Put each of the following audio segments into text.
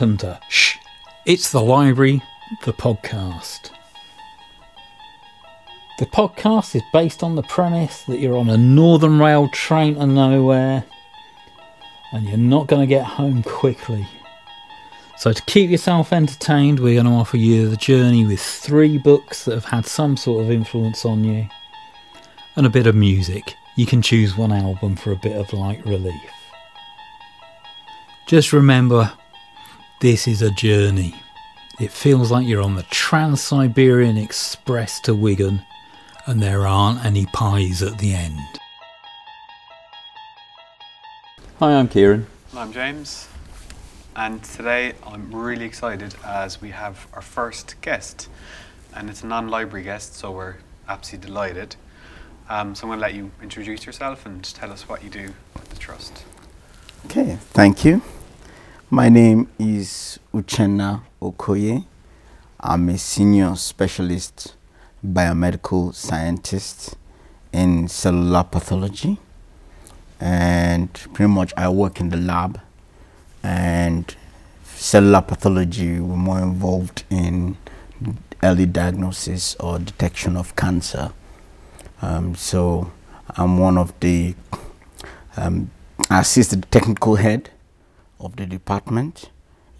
Welcome to Shh, It's the Library, the podcast. The podcast is based on the premise that you're on a Northern Rail train to nowhere and you're not going to get home quickly. So, to keep yourself entertained, we're going to offer you the journey with three books that have had some sort of influence on you and a bit of music. You can choose one album for a bit of light relief. Just remember, this is a journey. It feels like you're on the Trans Siberian Express to Wigan, and there aren't any pies at the end. Hi, I'm Kieran. I'm James, and today I'm really excited as we have our first guest, and it's a non library guest, so we're absolutely delighted. Um, so I'm going to let you introduce yourself and tell us what you do with the Trust. Okay, thank you. My name is Uchenna Okoye. I'm a senior specialist biomedical scientist in cellular pathology. And pretty much I work in the lab and cellular pathology, we're more involved in early diagnosis or detection of cancer. Um, so I'm one of the, um, I assist the technical head of the department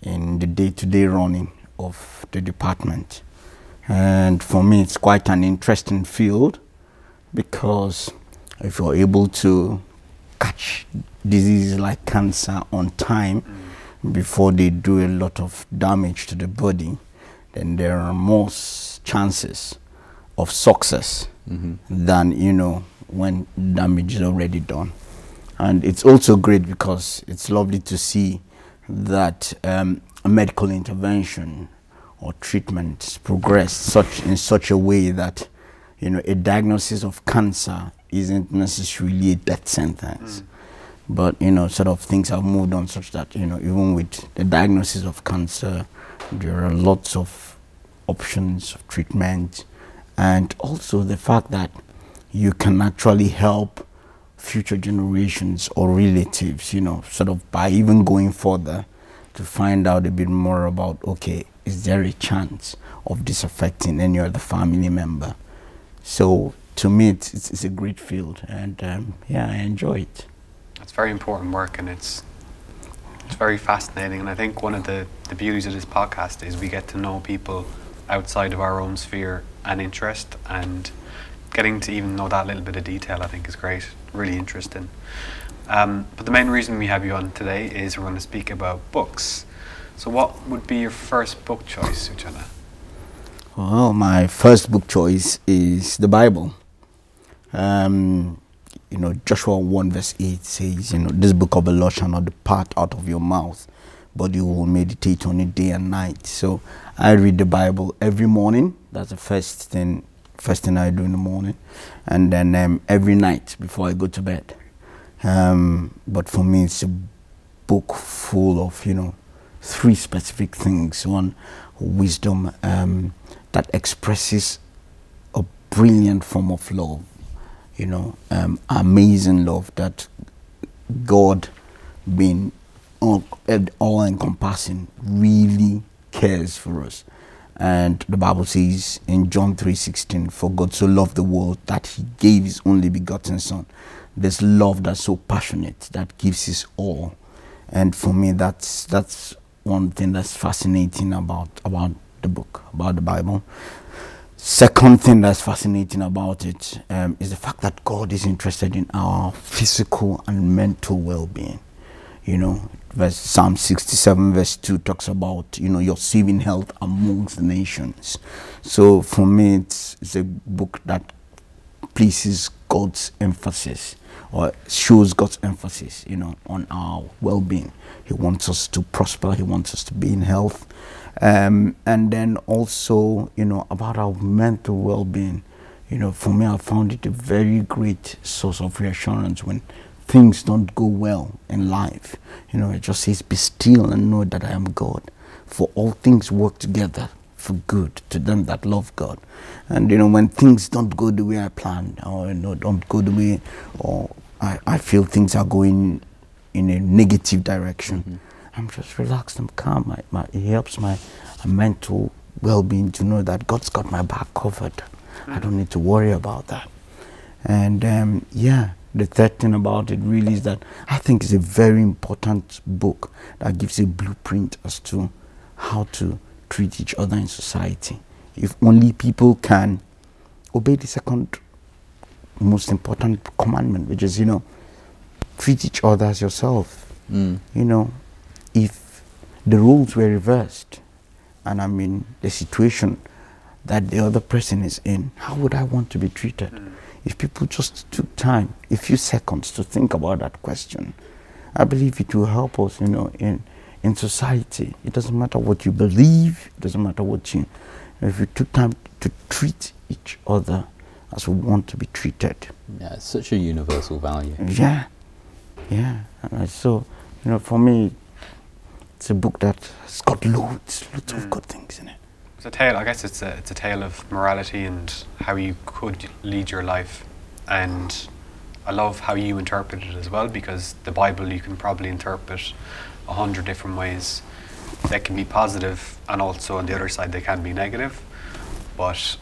in the day-to-day running of the department. And for me, it's quite an interesting field because if you're able to catch diseases like cancer on time mm. before they do a lot of damage to the body, then there are more chances of success mm-hmm. than you know when damage is already done. And it's also great because it's lovely to see that um, a medical intervention or treatment progress such in such a way that you know a diagnosis of cancer isn't necessarily a death sentence. Mm. But you know, sort of things have moved on such that you know, even with the diagnosis of cancer, there are lots of options of treatment, and also the fact that you can actually help future generations or relatives, you know, sort of by even going further to find out a bit more about okay, is there a chance of this affecting any other family member? So to me, it's, it's, it's a great field, and um, yeah, I enjoy it. It's very important work, and it's it's very fascinating. And I think one of the, the beauties of this podcast is we get to know people outside of our own sphere and interest, and getting to even know that little bit of detail, I think, is great really interesting. Um, but the main reason we have you on today is we're going to speak about books. So, what would be your first book choice, Uchenna? Well, my first book choice is the Bible. Um, you know, Joshua 1 verse 8 says, you know, this book of the law shall not depart out of your mouth, but you will meditate on it day and night. So I read the Bible every morning. That's the first thing first thing I do in the morning, and then um, every night before I go to bed. Um, but for me, it's a book full of you know three specific things. One, wisdom um, that expresses a brilliant form of love. You know, um, amazing love that God, being all, all encompassing, really cares for us. And the Bible says in John 3:16, "For God so loved the world that He gave His only begotten Son." This love that's so passionate that gives His all. And for me, that's that's one thing that's fascinating about about the book, about the Bible. Second thing that's fascinating about it um, is the fact that God is interested in our physical and mental well-being. You know, verse Psalm 67 verse 2 talks about you know your saving health amongst the nations. So for me, it's, it's a book that places God's emphasis or shows God's emphasis, you know, on our well-being. He wants us to prosper. He wants us to be in health, um, and then also, you know, about our mental well-being. You know, for me, I found it a very great source of reassurance when things don't go well in life. You know, it just says, "Be still and know that I am God." For all things work together for good to them that love God. And you know, when things don't go the way I planned, or you know, don't go the way, or I, I feel things are going in a negative direction, Mm-hmm. I'm just relaxed and calm. My, my, it helps my uh, mental well-being to know that God's got my back covered. I don't need to worry about that. And um, yeah, the third thing about it really is that I think it's a very important book that gives a blueprint as to how to treat each other in society. If only people can obey the second most important commandment, which is, you know, treat each other as yourself. Mm. You know, if the roles were reversed and I'm in the situation that the other person is in, how would I want to be treated? If people just took time, a few seconds to think about that question, I believe it will help us, you know, in in society. It doesn't matter what you believe, it doesn't matter what you if you took time to treat each other as we want to be treated. Yeah, it's such a universal value. Yeah, yeah. And so, you know, for me, it's a book that has got loads, loads of mm. good things in it. It's a tale. I guess it's a it's a tale of morality and how you could lead your life, and I love how you interpret it as well because the Bible you can probably interpret a hundred different ways. They can be positive, and also on the other side they can be negative. But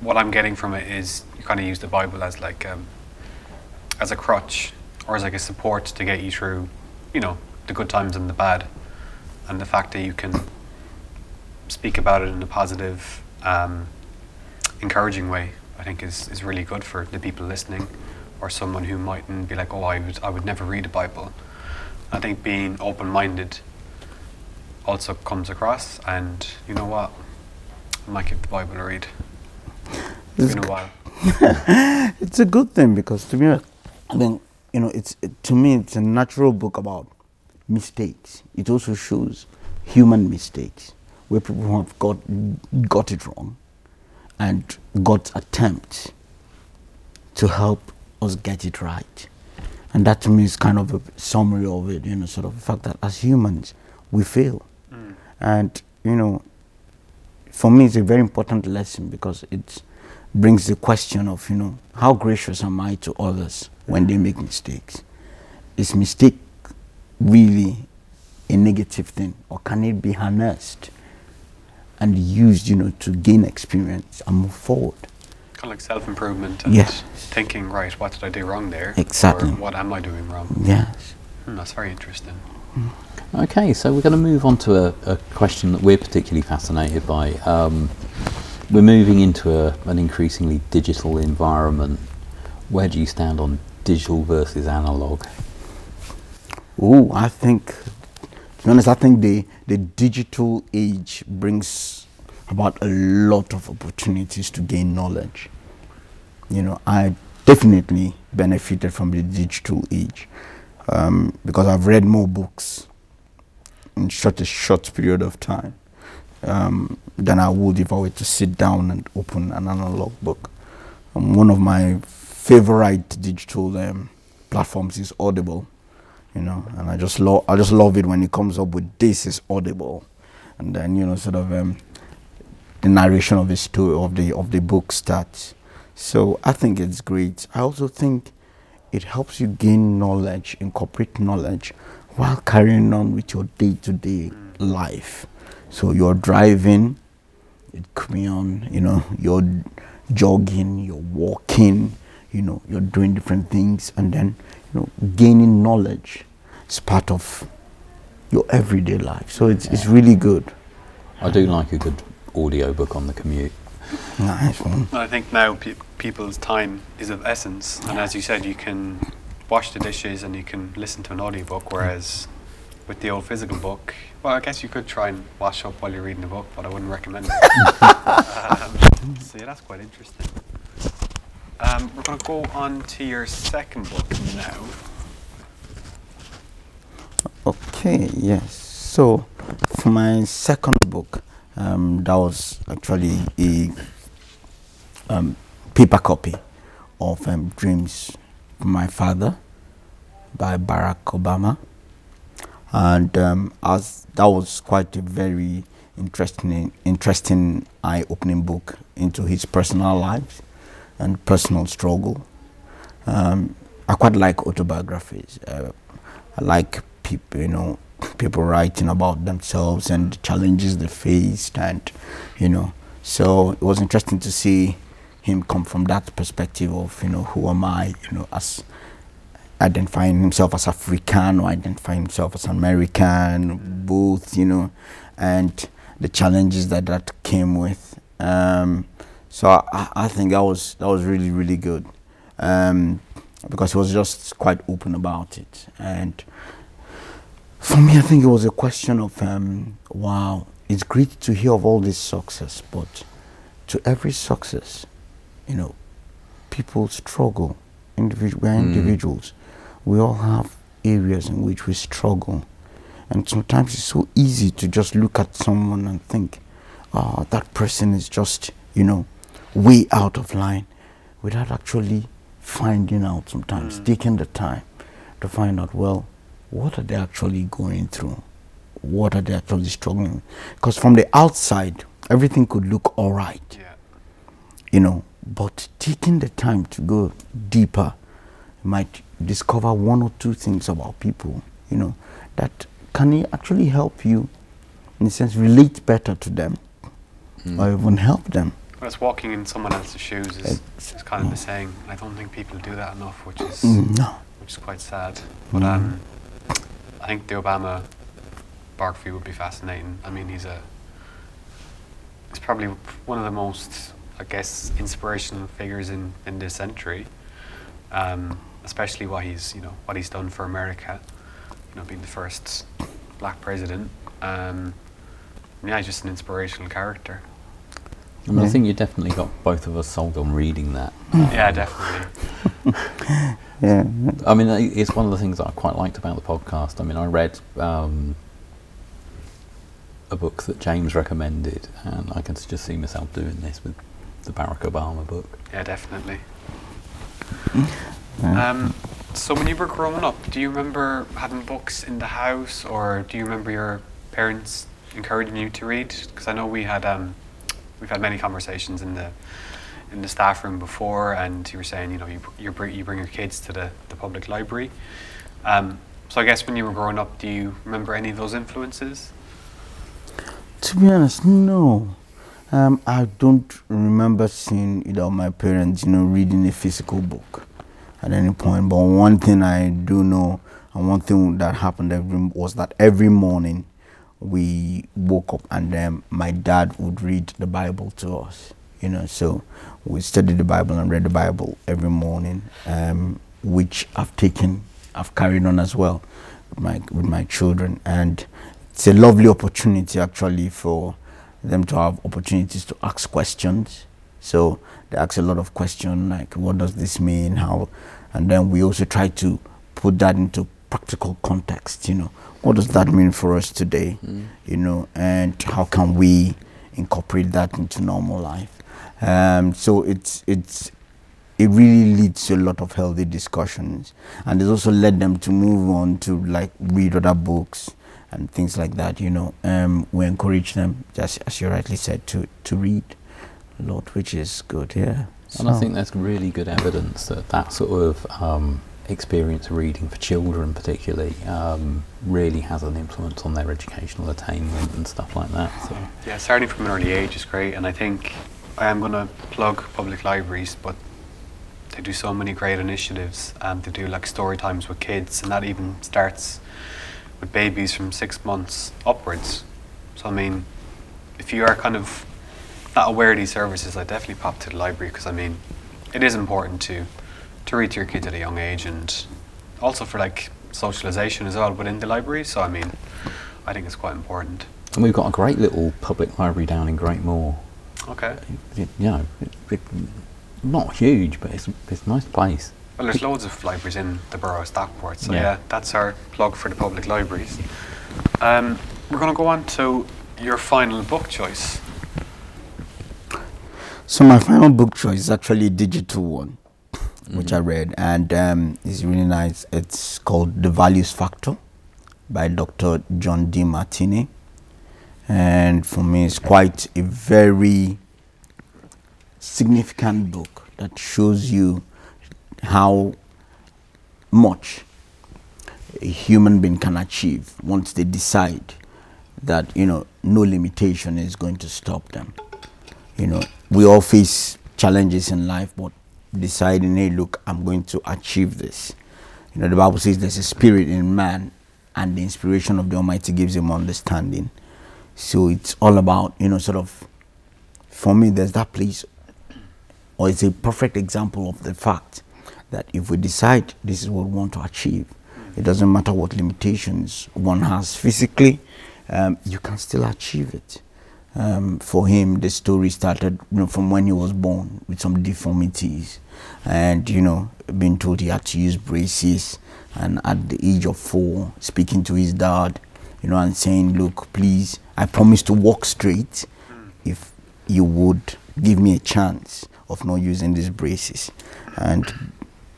what I'm getting from it is you kind of use the Bible as like um, as a crutch or as like a support to get you through, you know, the good times and the bad, and the fact that you can speak about it in a positive, um, encouraging way, I think is, is really good for the people listening, or someone who mightn't be like, oh, I would I would never read a Bible. I think being open minded also comes across, and you know what, I might give the Bible a read. It's been a while. It's a good thing because to me, I think you know, it's to me it's a natural book about mistakes. It also shows human mistakes where people have got got it wrong, and God's attempt to help us get it right. And that to me is kind of a summary of it, you know, sort of the fact that as humans we fail, mm. and you know, for me it's a very important lesson because it brings the question of you know how gracious am i to others when they make mistakes? Is mistake really a negative thing or can it be harnessed and used you know to gain experience and move forward Kind of like self improvement and Yes. thinking, right, what did I do wrong there? Exactly. Or what am I doing wrong? yes Hmm, that's very interesting. Okay, so we're going to move on to a, a question that we're particularly fascinated by. Um, we're moving into a, an increasingly digital environment. Where do you stand on digital versus analog? Oh, I think, to be honest, I think the, the digital age brings about a lot of opportunities to gain knowledge. You know, I definitely benefited from the digital age um, because I've read more books in such a short period of time um, than I would if I were to sit down and open an analog book. Um, one of my favorite digital um, platforms is Audible you know and i just love i just love it when it comes up with this is audible. And then you know sort of um, the narration of the story of the of the book starts. So i think it's great. I also think it helps you gain knowledge incorporate knowledge while carrying on with your day-to-day life. So you're driving it could be on you know you're jogging you're walking you know you're doing different things and then you know gaining knowledge is part of your everyday life so it's, it's really good I do like a good audio book on the commute. nice one I think now pe- people's time is of essence, and as you said, you can wash the dishes and you can listen to an audiobook, whereas with the old physical book, well, I guess you could try and wash up while you're reading the book, but I wouldn't recommend it. um, so yeah, that's quite interesting. Um, we're going to go on to your second book now. Okay, yes. So, for my second book, um, that was actually a um, paper copy of um, Dreams My Father by Barack Obama. And um, as that was quite a very interesting, interesting, eye-opening book into his personal life and personal struggle. Um, I quite like autobiographies. Uh, I like people, you know, people writing about themselves and the challenges they faced, and you know, so it was interesting to see him come from that perspective of, you know, who am I, you know, as identifying himself as African or identifying himself as American, both, you know, and the challenges that that came with. Um, so I, I think that was that was really really good um, because he was just quite open about it. And for me, I think it was a question of um, wow, it's great to hear of all this success, but to every success, you know, people struggle. We're Mm. individuals. We all have areas in which we struggle. And sometimes it's so easy to just look at someone and think, oh, that person is just, you know, way out of line without actually finding out sometimes, Mm. taking the time to find out, well, what are they actually going through? What are they actually struggling with? Because from the outside, everything could look all right Yeah. you know but taking the time to go deeper might discover one or two things about people you know that can actually help you in a sense relate better to them Mm. or even help them Well, it's walking in someone else's shoes is, is kind of the saying. I don't think people do that enough, which is Mm, no which is quite sad. But Mm. um, I think the Obama biography would be fascinating. I mean, he's a he's probably one of the most, I guess, inspirational figures in, in this century. Um, especially what he's you know what he's done for America. You know, being the first black president. Um, yeah, he's just an inspirational character. I mean, I think you definitely got both of us sold on reading that. Yeah, definitely. yeah I mean, it's one of the things that I quite liked about the podcast. I mean, I read um, a book that James recommended, and I can just see myself doing this with the Barack Obama book. Yeah, definitely. Yeah. Um, so when you were growing up, do you remember having books in the house, or do you remember your parents encouraging you to read? Because I know we had um, we've had many conversations in the in the staff room before, and you were saying you know you you bring you bring your kids to the, the public library. Um, so I guess when you were growing up, do you remember any of those influences? To be honest, no. Um, I don't remember seeing either my parents, you know, reading a physical book at any point. But one thing I do know, and one thing that happened every was that every morning we woke up and then my dad would read the Bible to us. You know, so we studied the Bible and read the Bible every morning, um, which I've taken, I've carried on as well with my with my children, and it's a lovely opportunity actually for them to have opportunities to ask questions. So they ask a lot of questions like, what does this mean? How? And then we also try to put that into practical context. You know, what does that mean for us today? You know, and how can we incorporate that into normal life? Um, so it's it's it really leads to a lot of healthy discussions and it also led them to move on to like read other books and things like that you know um, we encourage them just as you rightly said to to read a lot which is good yeah And I think there's really good evidence that that sort of um, experience of reading for children, particularly, um, really has an influence on their educational attainment and stuff like that. So, Yeah, starting from an early age is great, and I think I am going to plug public libraries, but they do so many great initiatives. Um, they do like story times with kids, and that even starts with babies from six months upwards. So I mean, if you are kind of not aware of these services, I definitely pop to the library because I mean, it is important to to read to your kids at a young age, and also for like socialization as well within the library. So I mean, I think it's quite important. and we've got a great little public library down in Great Moor. Okay. You, you know, it, it, not huge, but it's it's a nice place. Well, there's loads of libraries in the borough of Stockport, so Yeah. yeah, that's our plug for the public libraries. Um, we're going to go on to your final book choice. So my final book choice is actually a digital one, which I read, and um, it's really nice. It's called The Values Factor by Dr. John Demartini, and for me, it's quite a very significant book that shows you how much a human being can achieve once they decide that you know no limitation is going to stop them you know we all face challenges in life but deciding hey look i'm going to achieve this. You know the bible says there's a spirit in man and the inspiration of the almighty gives him understanding. So it's all about you know sort of for me there's that place or it's a perfect example of the fact that if we decide this is what we want to achieve it doesn't matter what limitations one has physically um, you can still achieve it um, for him the story started you know from when he was born with some deformities and you know being told he had to use braces and at the age of four speaking to his dad you know and saying look please i promise to walk straight if you would give me a chance of not using these braces. And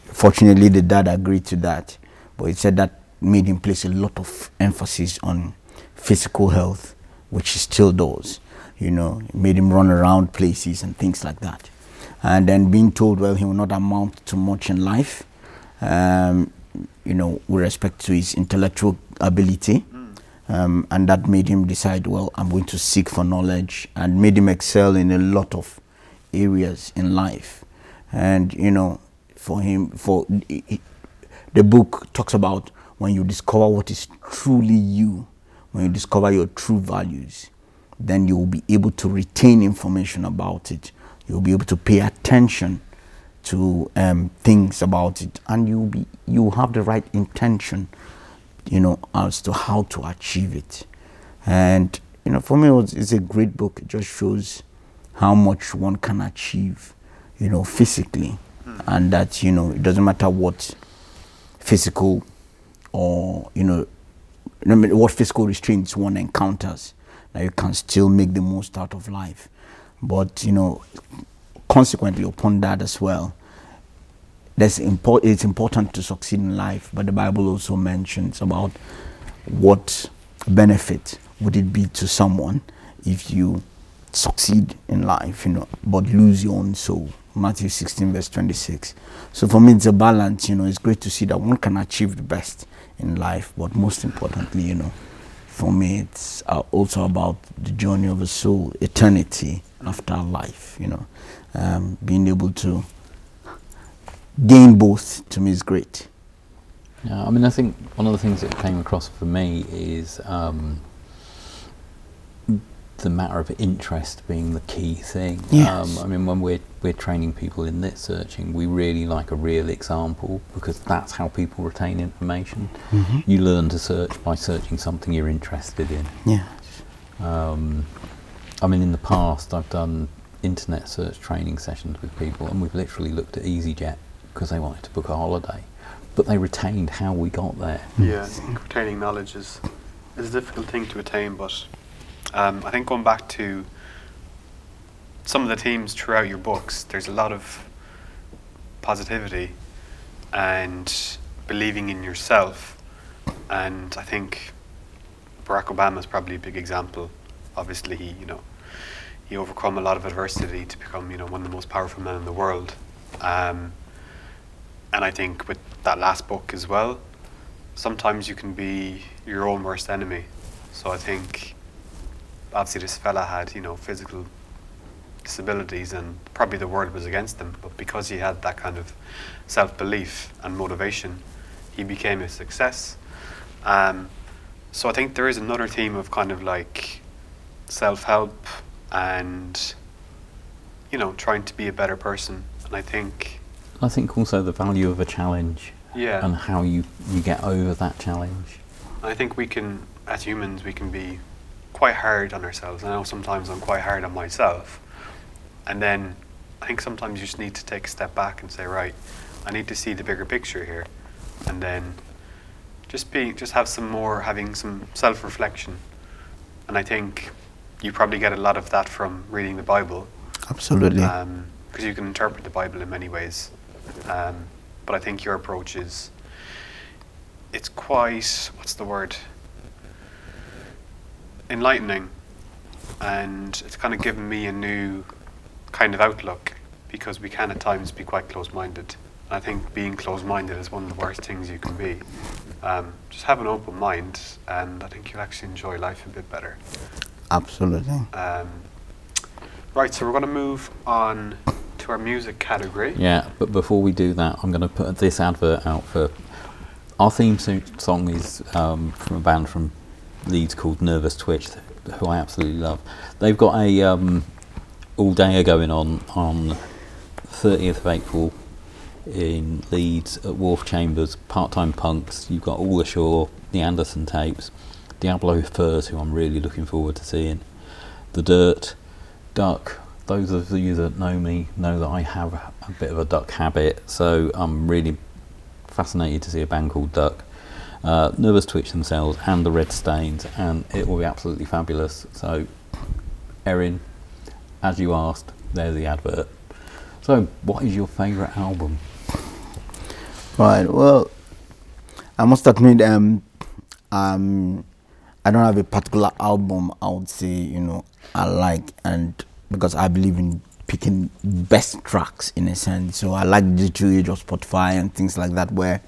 fortunately the dad agreed to that but he said that made him place a lot of emphasis on physical health which he still does you know made him run around places and things like that. And then being told well he will not amount to much in life um, you know with respect to his intellectual ability. Um, and that made him decide well i'm going to seek for knowledge and made him excel in a lot of areas in life. And you know for him for the book talks about when you discover what is truly you when you discover your true values then you will be able to retain information about it. You'll be able to pay attention to um, things about it. And you'll be you have the right intention you know as to how to achieve it. And you know for me it was, it's a great book. It just shows how much one can achieve you know physically. And that you know it doesn't matter what physical or you know what physical restraints one encounters that you can still make the most out of life. But you know consequently upon that as well that's it's important to succeed in life but the bible also mentions about what benefit would it be to someone if you succeed in life you know but lose your own soul. Matthew 16 verse 26 so for me it's a balance you know. It's great to see that one can achieve the best in life but most importantly you know for me it's uh, also about the journey of a soul eternity after life you know um, being able to gain both to me is great Yeah, I mean, I think one of the things that came across for me is um, the matter of interest being the key thing. Yes. Um, I mean, when we're we're training people in lit searching, we really like a real example because that's how people retain information. You learn to search by searching something you're interested in. yeah Um, I mean, in the past, I've done internet search training sessions with people, and we've literally looked at EasyJet because they wanted to book a holiday, but they retained how we got there. Yeah, retaining knowledge is, is a difficult thing to attain, but um, I think going back to some of the themes throughout your books, there's a lot of positivity and believing in yourself. And I think Barack Obama is probably a big example. Obviously, he, you know, he overcome a lot of adversity to become, you know, one of the most powerful men in the world. Um, and I think with that last book as well, sometimes you can be your own worst enemy. So I think obviously this fella had, you know, physical disabilities and probably the world was against him, but because he had that kind of self belief and motivation, he became a success. Um, so I think there is another theme of kind of like self help and you know, trying to be a better person. And I think I think also the value of a challenge yeah. and how you, you get over that challenge. I think we can, as humans, we can be quite hard on ourselves. I know sometimes I'm quite hard on myself, and then I think sometimes you just need to take a step back and say, right, I need to see the bigger picture here, and then just be just have some more having some self reflection, and I think you probably get a lot of that from reading the Bible. Absolutely. because you can interpret the Bible in many ways. Um, but I think your approach is it's quite what's the word? Enlightening, and it's kind of given me a new kind of outlook because we can at times be quite close-minded. I think being close-minded is one of the worst things you can be. Um, just have an open mind, and I think you'll actually enjoy life a bit better. Absolutely. Um, right, so we're going to move on to our music category. Yeah, but before we do that, I'm going to put this advert out for our theme song is um, from a band from Leeds called Nervous Twitch, who I absolutely love. They've got a um, all day are going on on 30th of April in Leeds at Wharf Chambers. Part time punks. You've got All Ashore, the Anderson tapes, Diablo Furs, who I'm really looking forward to seeing, The Dirt, Duck. Those of you that know me know that I have a bit of a duck habit, so I'm really fascinated to see a band called Duck. Uh, Nervous Twitch themselves and the Red Stains, and it will be absolutely fabulous. So, Erin, as you asked, there's the advert. So, what is your favourite album? Right. Well, I must admit, um, um, I don't have a particular album I would say you know I like, and because I believe in picking best tracks in a sense. So I like the digital age of Spotify and things like that, where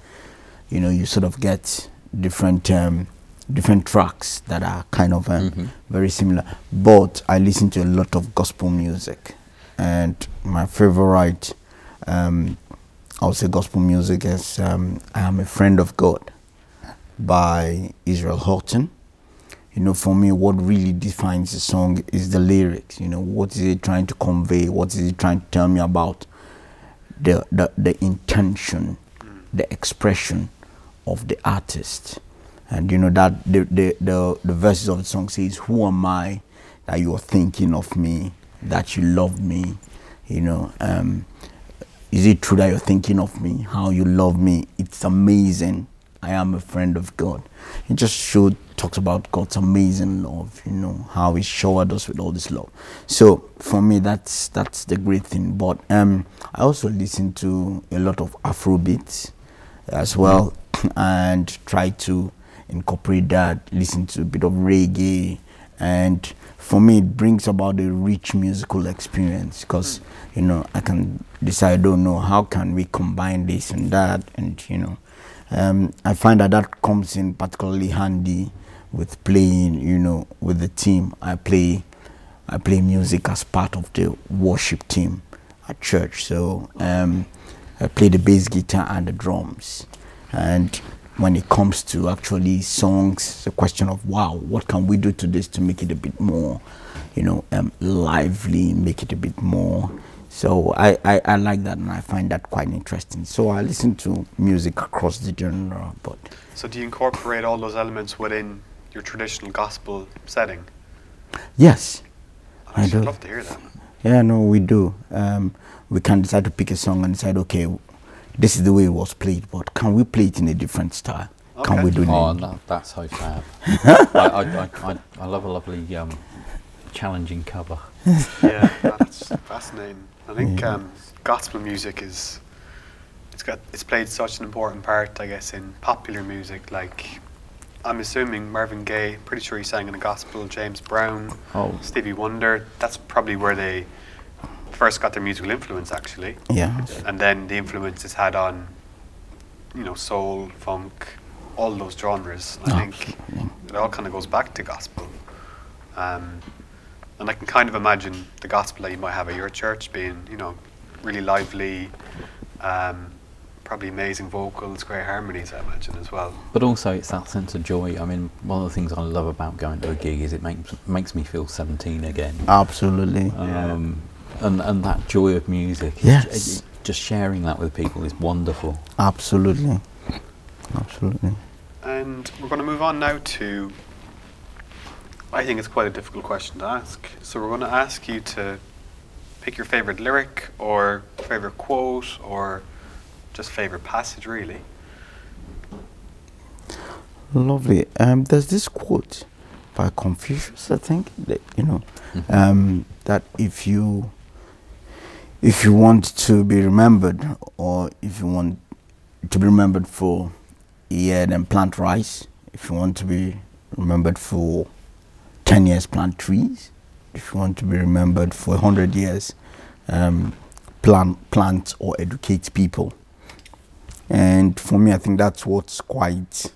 you know you sort of get different um, different tracks that are kind of um, Mhm. very similar. But I listen to a lot of gospel music, and my favorite. Um, I would say gospel music is um, I Am a Friend of God by Israel Houghton. You know, for me, what really defines the song is the lyrics. You know, what is it trying to convey? What is it trying to tell me about the, the, the intention, the expression of the artist? And you know that the, the, the, the verses of the song says, Who am I that you are thinking of me, that you love me? You know, um, is it true that you're thinking of me? How you love me? It's amazing. I am a friend of God. It just showed talks about God's amazing love. You know how He showered us with all this love. So for me, that's that's the great thing. But um, I also listen to a lot of Afrobeats as well, and try to incorporate that. Listen to a bit of reggae, and for me, it brings about a rich musical experience because you know I can decide. Don't know how can we combine this and that, and you know, um, I find that that comes in particularly handy with playing. You know, with the team, I play. I play music as part of the worship team at church. So um, I play the bass guitar and the drums. And when it comes to actually songs, it's a question of wow, what can we do to this to make it a bit more, you know, um, lively, make it a bit more. So I, I, I like that and I find that quite interesting. So I listen to music across the genre, but So do you incorporate all those elements within your traditional gospel setting? yes, I I'd do. love to hear that. Yeah, no, we do. Um, we can decide to pick a song and decide, okay, this is the way it was played, but can we play it in a different style? Can we do it? Oh, no, that's so fab. I, I, I, I, I love a lovely um, challenging cover. yeah, that's fascinating. I think um, gospel music is it's got it's played such an important part, I guess, in popular music. Like, I'm assuming Marvin Gaye. Pretty sure he sang in the gospel. James Brown, Oh, Stevie Wonder. That's probably where they first got their musical influence, actually. Yeah. And then the influence it's had on, you know, soul, funk, all those genres. I think Absolutely. it all kind of goes back to gospel. Um, and I can kind of imagine the gospel that you might have at your church being, you know, really lively, um, probably amazing vocals, great harmonies, I imagine, as well. but also it's that sense of joy. I mean, one of the things I love about going to a gig is it makes makes me feel 17 again. Absolutely. Yeah. And and that joy of music. Yes. ju- just sharing that with people is wonderful. Absolutely. Absolutely. And we're going to move on now to, I think it's quite a difficult question to ask. So we're going to ask you to pick your favorite lyric or favorite quote or just favorite passage, really. Lovely. Um, there's this quote by Confucius, I think, that, you know, um, that if you if you want to be remembered, or if you want to be remembered for a year, then plant rice. If you want to be remembered for ten years, plant trees. If you want to be remembered for a hundred years, um, plant plant or educate people. And for me, I think that's what's quite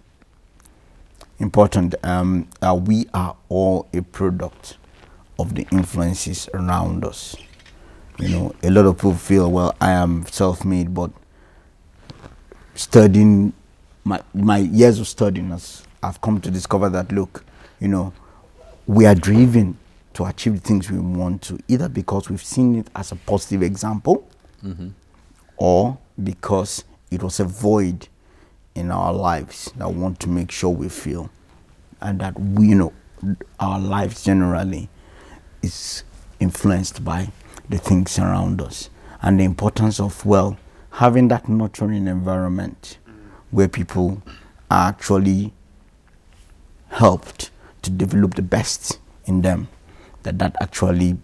important. Um, uh, we are all a product of the influences around us. You know, a lot of people feel, well, I am self-made, but studying my my years of studying us, I've come to discover that look, you know, we are driven to achieve the things we want to, either because we've seen it as a positive example, mm-hmm. or because it was a void in our lives that we want to make sure we feel and that we you know our lives generally is influenced by the things around us and the importance of well having that nurturing environment where people are actually helped to develop the best in them that that actually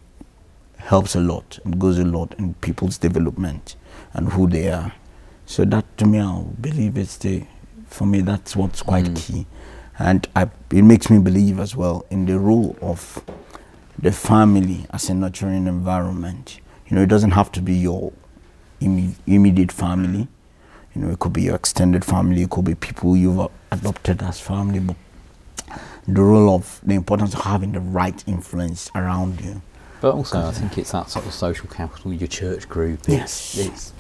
helps a lot and goes a lot in people's development and who they are. So that to me i believe it's the for me that's what's quite mm. key. And I, it makes me believe as well in the role of the family as a nurturing environment you know it doesn't have to be your imme- immediate family you know it could be your extended family it could be people you've adopted as family but the role of the importance of having the right influence around you But also, I think it's that sort of social capital, your church group. It's, Yes. It's,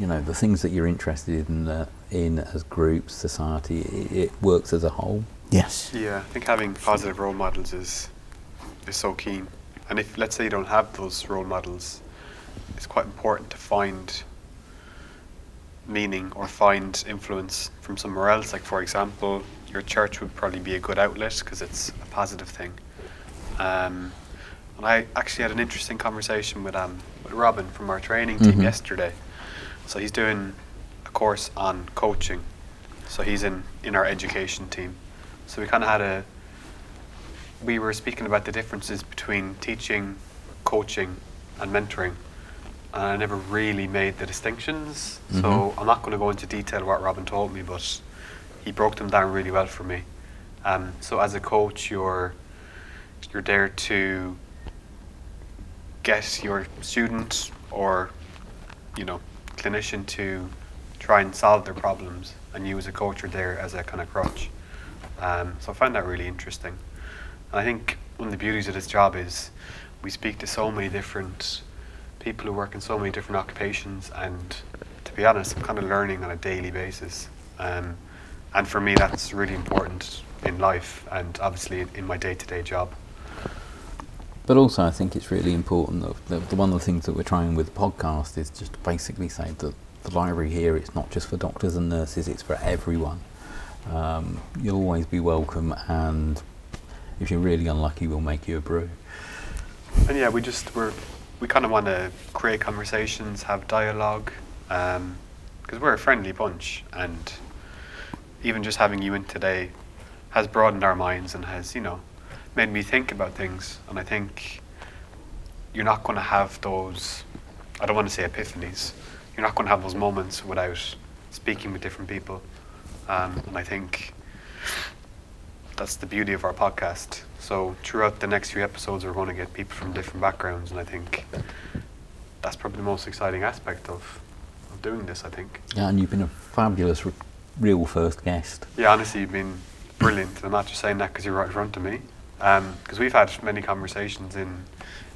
you know, the things that you're interested in, uh, in as groups, society, it, it works as a whole. yes Yeah, I think having positive role models is is so keen. And if let's say you don't have those role models, it's quite important to find meaning or find influence from somewhere else. Like for example, your church would probably be a good outlet because it's a positive thing. Um, and I actually had an interesting conversation with um with Robin from our training team Mhm. yesterday. So he's doing a course on coaching. So he's in in our education team. So we kind of had a. We were speaking about the differences between teaching, coaching, and mentoring, and I never really made the distinctions. So Mhm. I'm not going to go into detail what Robin told me, but he broke them down really well for me. Um, so as a coach, you're you're there to get your student or you know clinician to try and solve their problems, and you as a coach are there as a kind of crutch. Um, so I find that really interesting. I think one of the beauties of this job is we speak to so many different people who work in so many different occupations, and to be honest, I'm kind of learning on a daily basis. Um, and for me, that's really important in life, and obviously in my day-to-day job. But also, I think it's really important that the, the one of the things that we're trying with the podcast is just basically say that the library here it's not just for doctors and nurses; it's for everyone. Um, you'll always be welcome, and if you're really unlucky, we'll make you a brew. And yeah, we just we're we kind of want to create conversations, have dialogue, because we're a friendly bunch, and even just having you in today has broadened our minds and has you know made me think about things. And I think you're not going to have those. I don't want to say epiphanies. You're not going to have those moments without speaking with different people. Um, and I think that's the beauty of our podcast. So throughout the next few episodes, we're going to get people from different backgrounds, and I think that's probably the most exciting aspect of, of doing this. I think. Yeah, and you've been a fabulous, r- real first guest. Yeah, honestly, you've been brilliant. and I'm not just saying that because you're right in front of me. Um, because we've had many conversations in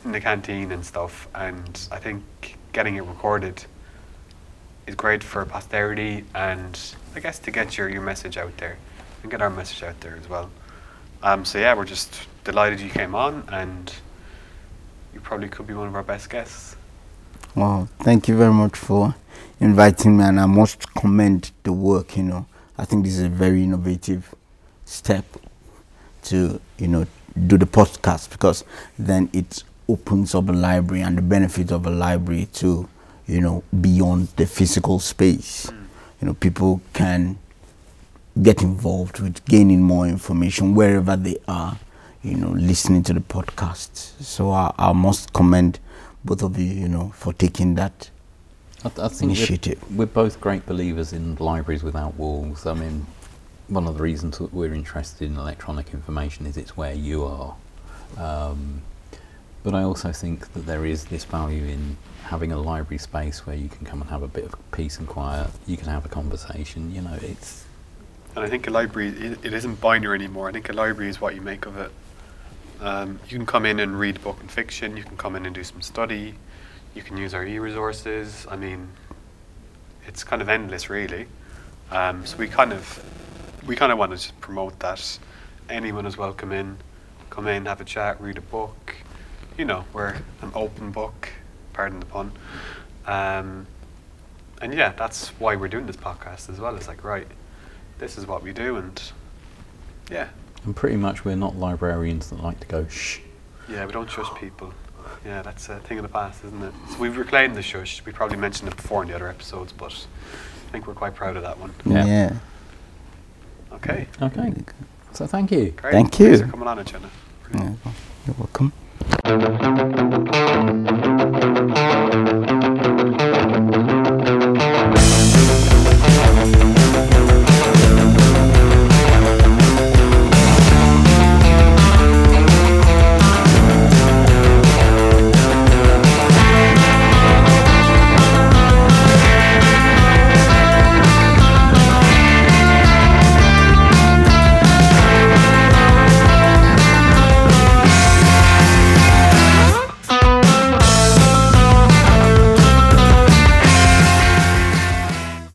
in the canteen and stuff, and I think getting it recorded is great for posterity and I guess to get your, your message out there and get our message out there as well. Um, so yeah, we're just delighted you came on, and you probably could be one of our best guests. Well, thank you very much for inviting me, and I must commend the work. You know, I think this is a very innovative step to you know do the podcast because then it opens up a library and the benefit of a library to, you know, beyond the physical space. You know, people can get involved with gaining more information wherever they are, you know, listening to the podcast. So I, I must commend both of you, you know, for taking that I, th- I think we're, initiative. we're both great believers in libraries without walls. I mean, one of the reasons that we're interested in electronic information is it's where you are. Um, but I also think that there is this value in having a library space where you can come and have a bit of peace and quiet. You can have a conversation. You know, it's And I think a library, it, it isn't binary anymore. I think a library is what you make of it. Um, you can come in and read a book and fiction. You can come in and do some study. You can use our e-resources. I mean, it's kind of endless, really. Um, so we kind of, we kind of want to promote that. Anyone is welcome in. Come in, have a chat, read a book. You know, we're an open book. Pardon the pun. Um, and yeah, that's why we're doing this podcast as well. It's like, right, this is what we do, and yeah, and pretty much we're not librarians that like to go shh. yeah, we don't trust people. Yeah, that's a thing of the past, isn't it? So we've reclaimed the shush. We probably mentioned it before in the other episodes, but I think we're quite proud of that one. Yeah. yeah. Okay, Okay. So thank you. great. Thank Thanks you. for coming on, Jenna. Yeah, You're welcome.